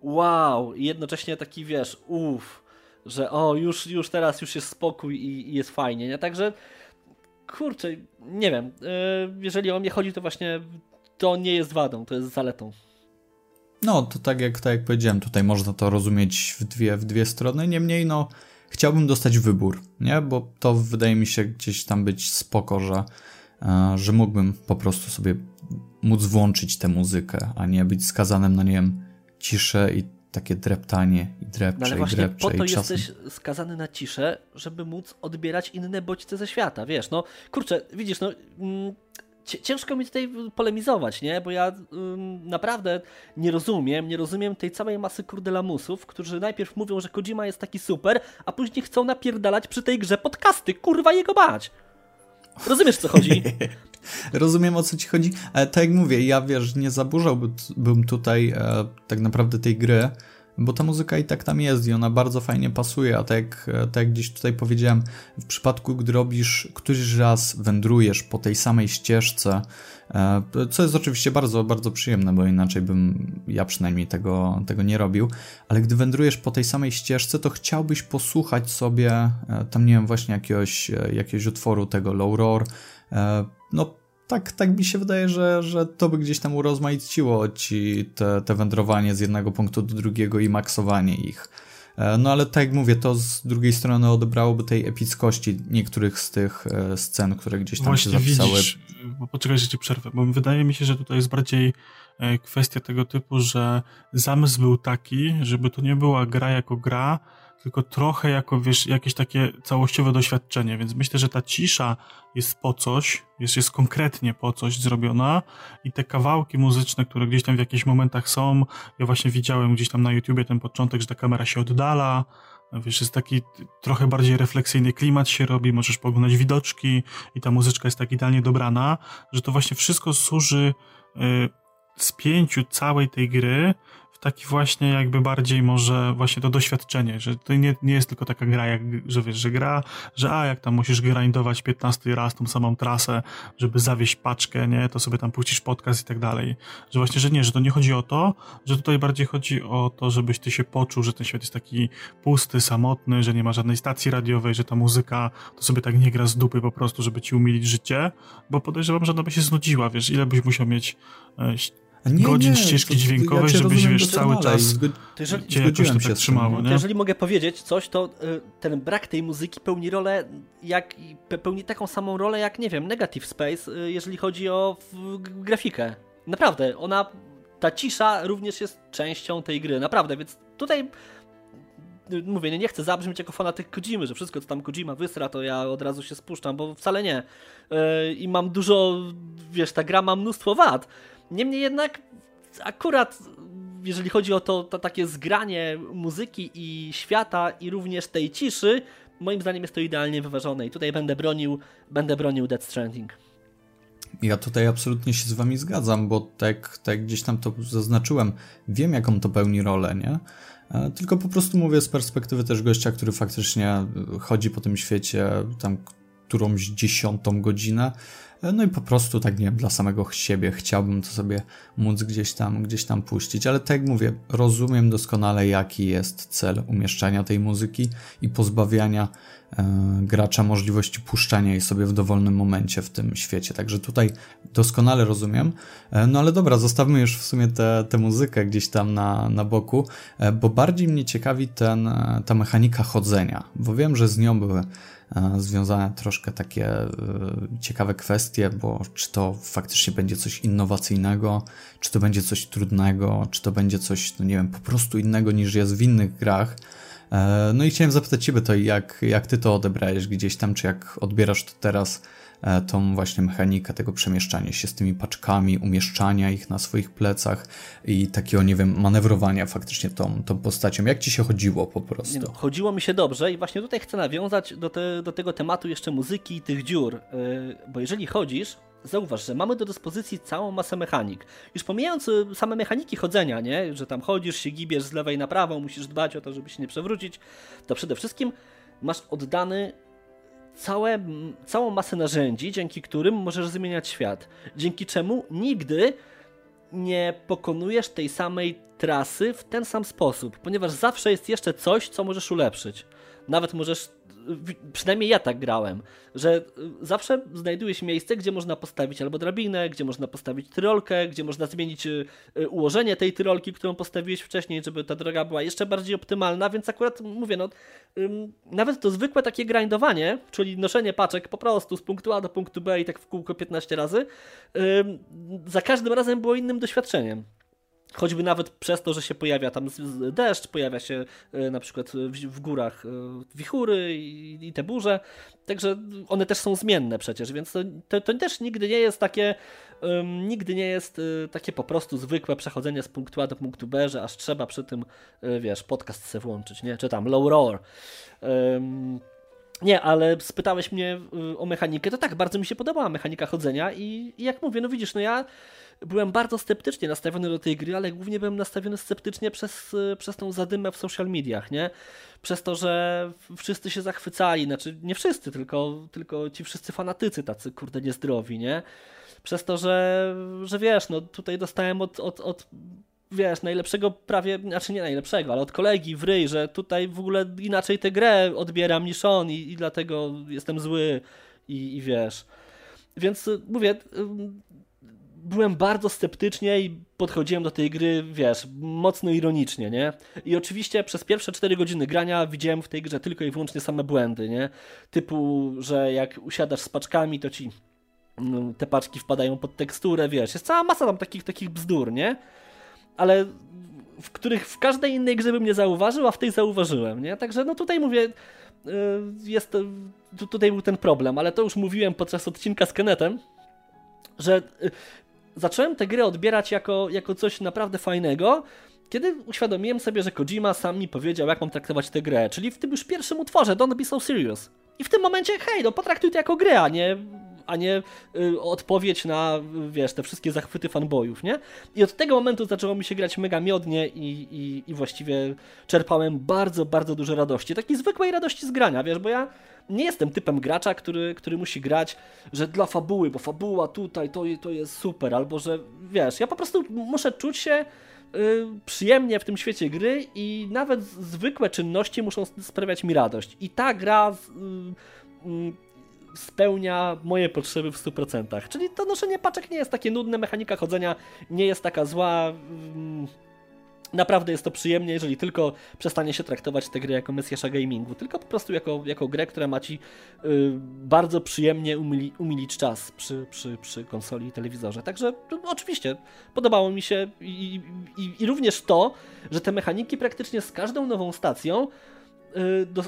wow i jednocześnie taki wiesz, uff, że o, już, już teraz już jest spokój i, i jest fajnie, nie? Także kurczę, nie wiem. Jeżeli o mnie chodzi, to właśnie to nie jest wadą, to jest zaletą. No, to tak jak, tak jak powiedziałem, tutaj można to rozumieć w dwie, w dwie strony. Niemniej, no, chciałbym dostać wybór, nie? Bo to wydaje mi się gdzieś tam być spoko, że, e, że mógłbym po prostu sobie móc włączyć tę muzykę, a nie być skazanym na, nie wiem, ciszę i takie dreptanie i drepcze no ale właśnie i drepcze po to i czasem... jesteś skazany na ciszę, żeby móc odbierać inne bodźce ze świata, wiesz, no kurczę, widzisz, no mm, ciężko mi tutaj polemizować, nie? Bo ja naprawdę nie rozumiem, nie rozumiem tej całej masy kurdelamusów, którzy najpierw mówią, że Kojima jest taki super, a później chcą napierdalać przy tej grze podcasty. Kurwa jego bać! Rozumiesz, co chodzi? Rozumiem, o co ci chodzi. Ale tak jak mówię, ja wiesz, nie zaburzałbym tutaj e, tak naprawdę tej gry, bo ta muzyka i tak tam jest i ona bardzo fajnie pasuje, a tak jak, tak jak gdzieś tutaj powiedziałem, w przypadku, gdy robisz, któryś raz wędrujesz po tej samej ścieżce, e, co jest oczywiście bardzo, bardzo przyjemne, bo inaczej bym ja przynajmniej tego, tego nie robił, ale gdy wędrujesz po tej samej ścieżce, to chciałbyś posłuchać sobie e, tam, nie wiem, właśnie jakiegoś, e, jakiegoś utworu tego low roar, no tak, tak mi się wydaje, że, że to by gdzieś tam urozmaiciło ci te, te wędrowanie z jednego punktu do drugiego i maksowanie ich. E, no ale tak jak mówię, to z drugiej strony odebrałoby tej epickości niektórych z tych e, scen, które gdzieś tam Właśnie się zapisały. Widzisz, bo poczekaj, że ci przerwę, bo wydaje mi się, że tutaj jest bardziej e, kwestia tego typu, że zamysł był taki, żeby to nie była gra jako gra, tylko trochę jako, wiesz, jakieś takie całościowe doświadczenie, więc myślę, że ta cisza jest po coś, jest, jest konkretnie po coś zrobiona i te kawałki muzyczne, które gdzieś tam w jakichś momentach są, ja właśnie widziałem gdzieś tam na YouTubie ten początek, że ta kamera się oddala, wiesz, jest taki trochę bardziej refleksyjny klimat się robi, możesz poglądać widoczki i ta muzyczka jest tak idealnie dobrana, że to właśnie wszystko służy y, spięciu całej tej gry taki właśnie jakby bardziej może właśnie to doświadczenie, że to nie, nie jest tylko taka gra, jak, że wiesz, że gra, że a jak tam musisz grindować 15 raz tą samą trasę, żeby zawieść paczkę, nie, to sobie tam puścisz podcast i tak dalej. Że właśnie, że nie, że to nie chodzi o to, że tutaj bardziej chodzi o to, żebyś ty się poczuł, że ten świat jest taki pusty, samotny, że nie ma żadnej stacji radiowej, że ta muzyka to sobie tak nie gra z dupy po prostu, żeby ci umilić życie, bo podejrzewam, że ona by się znudziła, wiesz, ile byś musiał mieć e, nie, godzin nie, ścieżki to, dźwiękowej, ja żebyś wiesz, cały czas zgod... jeżeli, cię jakoś to tak trzymało. Nie? jeżeli mogę powiedzieć coś, to y, ten brak tej muzyki pełni rolę, jak, pełni taką samą rolę jak, nie wiem, Negative Space, y, jeżeli chodzi o grafikę. Naprawdę, ona, ta cisza również jest częścią tej gry, naprawdę, więc tutaj y, mówię, nie, nie chcę zabrzmieć jako fanatyk Kojimy, że wszystko co tam Kojima wysra, to ja od razu się spuszczam, bo wcale nie. I mam dużo, wiesz, ta gra ma mnóstwo wad, Niemniej jednak akurat jeżeli chodzi o to, to takie zgranie muzyki i świata i również tej ciszy, moim zdaniem jest to idealnie wyważone i tutaj będę bronił, będę bronił Death Stranding. Ja tutaj absolutnie się z wami zgadzam, bo tak, tak gdzieś tam to zaznaczyłem, wiem jaką to pełni rolę, nie? E, tylko po prostu mówię z perspektywy też gościa, który faktycznie chodzi po tym świecie tam którąś dziesiątą godzinę, no i po prostu tak nie wiem, dla samego siebie chciałbym to sobie móc gdzieś tam, gdzieś tam puścić, ale tak jak mówię, rozumiem doskonale jaki jest cel umieszczania tej muzyki i pozbawiania e, gracza możliwości puszczania jej sobie w dowolnym momencie w tym świecie. Także tutaj doskonale rozumiem. E, no ale dobra, zostawmy już w sumie tę muzykę gdzieś tam na, na boku, e, bo bardziej mnie ciekawi ten, e, ta mechanika chodzenia, bo wiem, że z nią były związane troszkę takie e, ciekawe kwestie, bo czy to faktycznie będzie coś innowacyjnego, czy to będzie coś trudnego, czy to będzie coś, no nie wiem, po prostu innego niż jest w innych grach. E, no i chciałem zapytać Ciebie to, jak, jak Ty to odebrałeś gdzieś tam, czy jak odbierasz to teraz E, tą właśnie mechanikę tego przemieszczania się z tymi paczkami, umieszczania ich na swoich plecach i takiego, nie wiem, manewrowania faktycznie tą, tą postacią. Jak ci się chodziło po prostu? Chodziło mi się dobrze i właśnie tutaj chcę nawiązać do, te, do tego tematu jeszcze muzyki i tych dziur, yy, bo jeżeli chodzisz, zauważ, że mamy do dyspozycji całą masę mechanik. Już pomijając y, same mechaniki chodzenia, nie? że tam chodzisz, się gibiesz z lewej na prawą, musisz dbać o to, żeby się nie przewrócić, to przede wszystkim masz oddany całe, całą masę narzędzi, dzięki którym możesz zmieniać świat. Dzięki czemu nigdy nie pokonujesz tej samej trasy w ten sam sposób, ponieważ zawsze jest jeszcze coś, co możesz ulepszyć. Nawet możesz przynajmniej ja tak grałem, że zawsze znajduje się miejsce, gdzie można postawić albo drabinę, gdzie można postawić tyrolkę, gdzie można zmienić ułożenie tej tyrolki, którą postawiłeś wcześniej, żeby ta droga była jeszcze bardziej optymalna, więc akurat mówię, no nawet to zwykłe takie grindowanie, czyli noszenie paczek po prostu z punktu A do punktu B i tak w kółko 15 razy, za każdym razem było innym doświadczeniem. Choćby nawet przez to, że się pojawia tam deszcz, pojawia się e, na przykład w, górach e, wichury i, te burze, także one też są zmienne przecież, więc to, to, też nigdy nie jest takie nigdy nie jest e, takie po prostu zwykłe przechodzenie z punktu A do punktu B, że aż trzeba przy tym, wiesz, podcast włączyć, nie? Czy tam low roar. Nie, ale spytałeś mnie o mechanikę, to tak, bardzo mi się podobała mechanika chodzenia i, i jak mówię, no widzisz, no ja byłem bardzo sceptycznie nastawiony do tej gry, ale głównie byłem nastawiony sceptycznie przez, przez tą zadymę w social mediach, nie? Przez to, że wszyscy się zachwycali, znaczy nie wszyscy, tylko, tylko ci wszyscy fanatycy tacy, kurde, niezdrowi, nie? Przez to, że, że wiesz, no tutaj dostałem od, od, od wiesz, najlepszego prawie, znaczy nie najlepszego, ale od kolegi w ryj, że tutaj w ogóle inaczej tę grę odbieram niż on i, i dlatego jestem zły i, i wiesz. Więc mówię, byłem bardzo sceptycznie i podchodziłem do tej gry, wiesz, mocno ironicznie, nie? I oczywiście przez pierwsze 4 godziny grania widziałem w tej grze tylko i wyłącznie same błędy, nie? Typu, że jak usiadasz z paczkami, to ci no, te paczki wpadają pod teksturę, wiesz, jest cała masa tam takich, takich bzdur, nie? Ale w których w każdej innej grze bym nie zauważył, a w tej zauważyłem, nie? Także no tutaj mówię, y, jest, tutaj był ten problem, ale to już mówiłem podczas odcinka z Kenetem, że y, zacząłem tę grę odbierać jako, jako coś naprawdę fajnego, kiedy uświadomiłem sobie, że Kojima sam mi powiedział, jak mam traktować tę grę, czyli w tym już pierwszym utworze, Don't Be So Serious. I w tym momencie, hej, no potraktuj to jako grę, a nie, a nie y, odpowiedź na, wiesz, te wszystkie zachwyty fanboyów, nie? I od tego momentu zaczęło mi się grać mega miodnie i, i, i właściwie czerpałem bardzo, bardzo dużo radości. Takiej zwykłej radości z grania, wiesz, bo ja nie jestem typem gracza, który, który musi grać, że dla fabuły, bo fabuła tutaj to, to jest super, albo że wiesz, ja po prostu muszę czuć się y, przyjemnie w tym świecie gry i nawet zwykłe czynności muszą sprawiać mi radość. I ta gra y, y, spełnia moje potrzeby w 100%. Czyli to noszenie paczek nie jest takie nudne, mechanika chodzenia nie jest taka zła. Naprawdę jest to przyjemnie, jeżeli tylko przestanie się traktować tę grę jako mesjasza gamingu, tylko po prostu jako, jako grę, która ma ci y, bardzo przyjemnie umili, umilić czas przy, przy, przy konsoli i telewizorze. Także no, oczywiście podobało mi się i, i, i, również to, że te mechaniki praktycznie z każdą nową stacją do,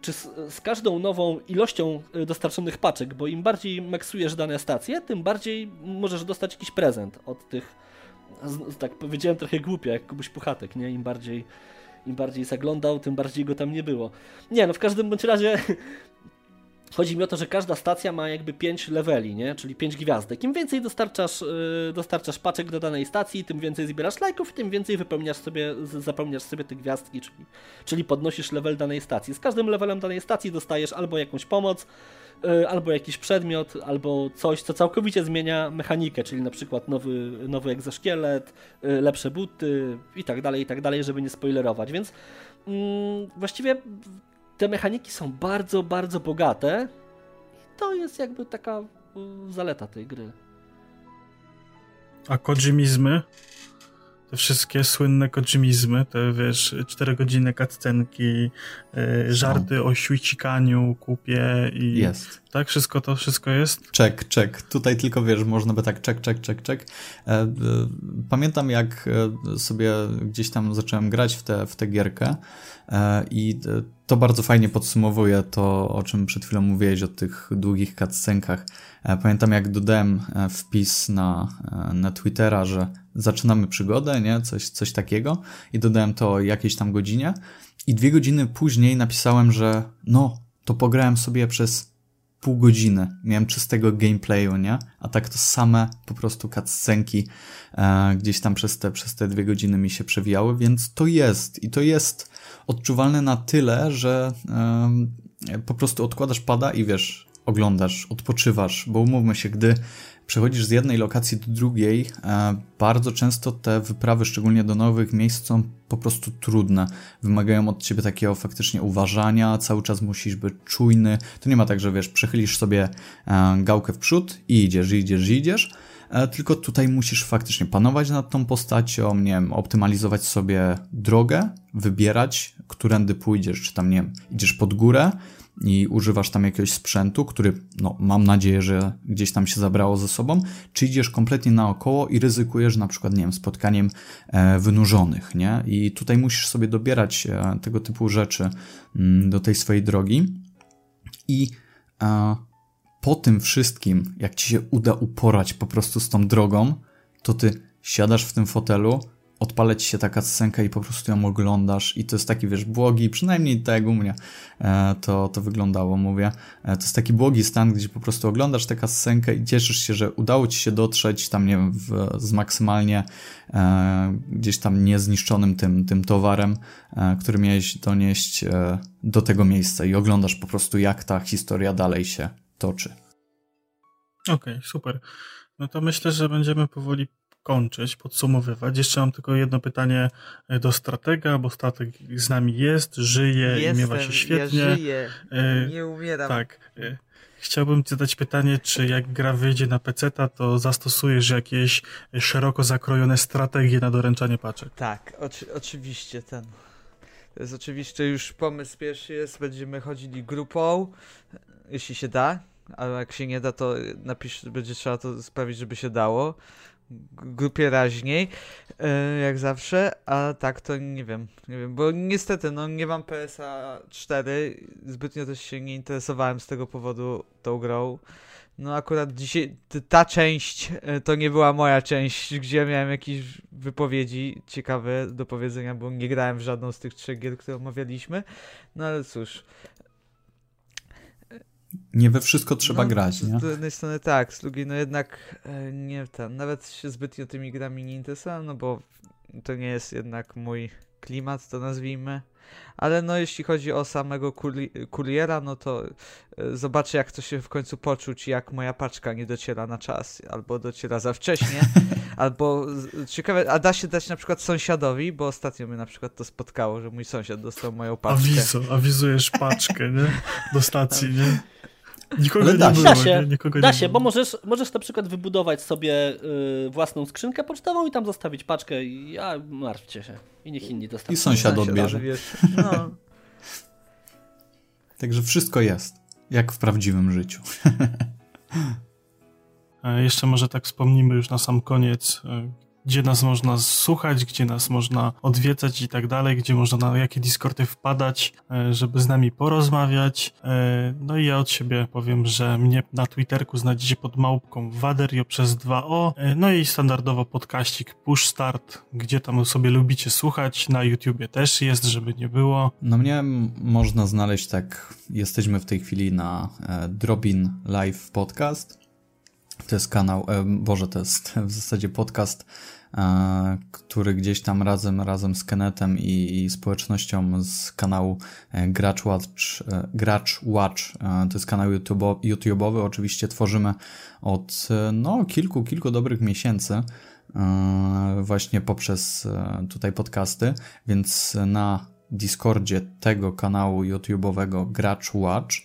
czy z, z, każdą nową ilością y, dostarczonych paczek, bo im bardziej maksujesz dane stacje, tym bardziej możesz dostać jakiś prezent od tych tak powiedziałem trochę głupio, jak Kubuś Puchatek, nie? Im bardziej, im bardziej zaglądał, tym bardziej go tam nie było. Nie, no w każdym bądź razie Chodzi mi o to, że każda stacja ma jakby 5 leveli, nie? czyli 5 gwiazdek. Im więcej dostarczasz, yy, dostarczasz paczek do danej stacji, tym więcej zbierasz lajków, tym więcej wypełniasz sobie, zapełniasz sobie te gwiazdki, czyli, czyli podnosisz level danej stacji. Z każdym levelem danej stacji dostajesz albo jakąś pomoc, yy, albo jakiś przedmiot, albo coś, co całkowicie zmienia mechanikę, czyli na przykład nowy, nowy egzoszkielet, yy, lepsze buty i tak dalej, i tak dalej, żeby nie spoilerować. Więc mm, właściwie te mechaniki są bardzo, bardzo bogate i to jest jakby taka y, zaleta tej gry. A kojimizmy? Te wszystkie słynne kojimizmy, te wiesz, 4 godziny cutscenki, yy, żarty o świcikaniu, kupie i... Jest. Tak? Wszystko to, wszystko jest? Czek, czek. Tutaj tylko, wiesz, można by tak czek, czek, czek, czek. E, e, pamiętam, jak sobie gdzieś tam zacząłem grać w tę w tę gierkę e, i to bardzo fajnie podsumowuje to, o czym przed chwilą mówiłeś, o tych długich cutscenkach. E, pamiętam, jak dodałem e, wpis na, na Twittera, że zaczynamy przygodę, nie? Coś, coś takiego i dodałem to o jakiejś tam godzinie i dwie godziny później napisałem, że no, to pograłem sobie przez pół godziny. Miałem czystego gameplayu, nie? A tak to same po prostu cutscenki e, gdzieś tam przez te, przez te dwie godziny mi się przewijały, więc to jest. I to jest odczuwalne na tyle, że e, po prostu odkładasz pada i wiesz, oglądasz, odpoczywasz, bo umówmy się, gdy przechodzisz z jednej lokacji do drugiej, e, bardzo często te wyprawy, szczególnie do nowych miejsc, są po prostu trudne. Wymagają od ciebie takiego faktycznie uważania, cały czas musisz być czujny. To nie ma tak, że wiesz, przechylisz sobie e, gałkę w przód i idziesz, idziesz, idziesz. E, tylko tutaj musisz faktycznie panować nad tą postacią, nie wiem, optymalizować sobie drogę, wybierać, którędy pójdziesz, czy tam, nie wiem, idziesz pod górę, i używasz tam jakiegoś sprzętu, który, no, mam nadzieję, że gdzieś tam się zabrało ze sobą, czy idziesz kompletnie naokoło i ryzykujesz na przykład, nie wiem, spotkaniem e, wynurzonych, nie? I tutaj musisz sobie dobierać e, tego typu rzeczy mm, do tej swojej drogi i e, po tym wszystkim, jak ci się uda uporać po prostu z tą drogą, to ty siadasz w tym fotelu, odpala ci się taka scenka i po prostu ją oglądasz i to jest taki, wiesz, błogi, przynajmniej tak jak u mnie e, to, to wyglądało, mówię. E, to jest taki błogi stan, gdzie po prostu oglądasz taka scenkę i cieszysz się, że udało ci się dotrzeć tam, nie wiem, w, z maksymalnie e, gdzieś tam niezniszczonym tym, tym towarem, e, który miałeś donieść e, do tego miejsca i oglądasz po prostu, jak ta historia dalej się toczy. Okej, okay, super. No to myślę, że będziemy powoli kończyć, podsumowywać. Jeszcze mam tylko jedno pytanie e, do stratega, bo strateg z nami jest, żyje Jestem, i miewa się świetnie. Ja żyję, e, nie umieram. Tak. E, chciałbym zadać pytanie, czy jak gra wyjdzie na PC, to zastosujesz jakieś szeroko zakrojone strategie na doręczanie paczek? Tak, oczy, oczywiście ten. To jest oczywiście już pomysł pierwszy jest, będziemy chodzili grupą, jeśli się da, ale jak się nie da, to napisz, będzie trzeba to sprawić, żeby się dało grupie raźniej, e, jak zawsze, a tak to nie wiem, nie wiem, bo niestety, no nie mam PSA 4, zbytnio też się nie interesowałem z tego powodu tą grą. No akurat dzisiaj ta część e, to nie była moja część, gdzie miałem jakieś wypowiedzi ciekawe do powiedzenia, bo nie grałem w żadną z tych trzech gier, które omawialiśmy. No ale cóż, nie we wszystko trzeba no, grać, nie? Z jednej strony tak, z drugiej no jednak e, nie ten, nawet się zbytnio tymi grami nie interesowałem, no bo to nie jest jednak mój klimat, to nazwijmy. Ale no jeśli chodzi o samego kuriera, no to e, zobaczę jak to się w końcu poczuć, jak moja paczka nie dociera na czas, albo dociera za wcześnie, albo ciekawe, a da się dać na przykład sąsiadowi, bo ostatnio mnie na przykład to spotkało, że mój sąsiad dostał moją paczkę. Awizo, awizujesz paczkę, nie? Do stacji, nie? Nikogo nie da było, da się, Nikogo da się bo możesz, możesz na przykład wybudować sobie y, własną skrzynkę pocztową i tam zostawić paczkę i ja martwcie się. I niech inni dostaną. I sąsiad odbierze. No. Także wszystko jest, jak w prawdziwym życiu. Jeszcze może tak wspomnimy już na sam koniec, y, gdzie nas można słuchać, gdzie nas można odwiedzać i tak dalej, gdzie można na jakie Discordy wpadać, e, żeby z nami porozmawiać. E, no i ja od siebie powiem, że mnie na Twitterku znajdziecie pod małpką Waderio przez 2O, e, no i standardowo podkaścik Push Start, gdzie tam sobie lubicie słuchać, na YouTubie też jest, żeby nie było. No mnie można znaleźć tak, jesteśmy w tej chwili na Drobin Live Podcast, to jest kanał, Boże, to jest w zasadzie podcast, który gdzieś tam razem, razem z Kenetem i, i społecznością z kanału e, Gracz Watch, Gracz Watch, to jest kanał YouTube, YouTube'owy, oczywiście tworzymy od no, kilku, kilku dobrych miesięcy właśnie poprzez tutaj podcasty, więc na Discordzie tego kanału YouTube'owego Gracz Watch,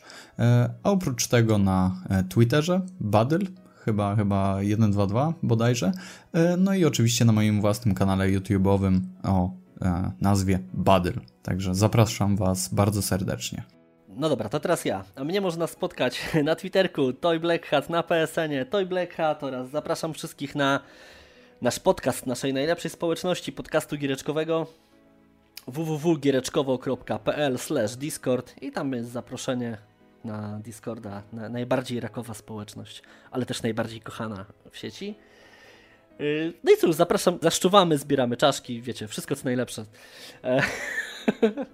a oprócz tego na Twitterze Badyl, chyba, chyba 122 bodajże. E, no i oczywiście na moim własnym kanale YouTube'owym o e, nazwie Badyl. Także zapraszam Was bardzo serdecznie. No dobra, to teraz ja. A mnie można spotkać na Twitterku Toy Black Hat, na PSN-ie Toy Black Hat oraz zapraszam wszystkich na nasz podcast naszej najlepszej społeczności podcastu giereczkowego www.giereczkowo.pl discord i tam jest zaproszenie na Discorda, na najbardziej rakowa społeczność, ale też najbardziej kochana w sieci. Y, no i cóż, zapraszam, zaszczuwamy, zbieramy czaszki, wiecie, wszystko co najlepsze. E,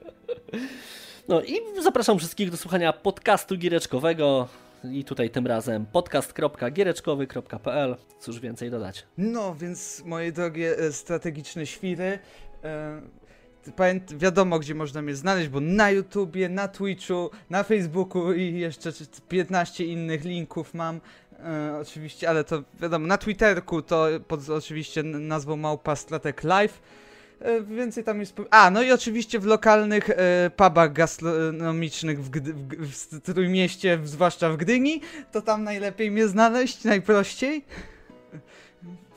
no i zapraszam wszystkich do słuchania podcastu giereczkowego i tutaj tym razem podcast.giereczkowy.pl. Cóż więcej dodać? No, więc moje drogie e, strategiczne świry, e, pamięt, wiadomo, gdzie można mnie znaleźć, bo na YouTubie, na Twitchu, na Facebooku i jeszcze 15 innych linków mam. E, oczywiście, ale to wiadomo, na Twitterku to pod oczywiście nazwą Małpa Stratek Live. E, więcej tam jest. A, no i oczywiście w lokalnych e, pubach gastronomicznych w, Gdy, w, w Trójmieście, zwłaszcza w Gdyni, to tam najlepiej mnie znaleźć, najprościej.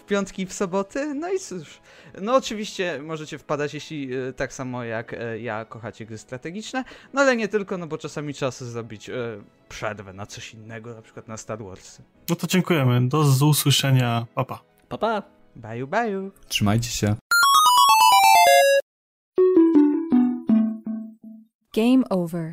Piątki i w soboty. No i cóż. No oczywiście możecie wpadać, jeśli e, tak samo jak e, ja kochacie gry strategiczne, no ale nie tylko, no bo czasami trzeba sobie zrobić e, przerwę na coś innego, na przykład na Star Wars. No to dziękujemy. Do usłyszenia. Papa. Papa. Baju, baju. Trzymajcie się. Game over.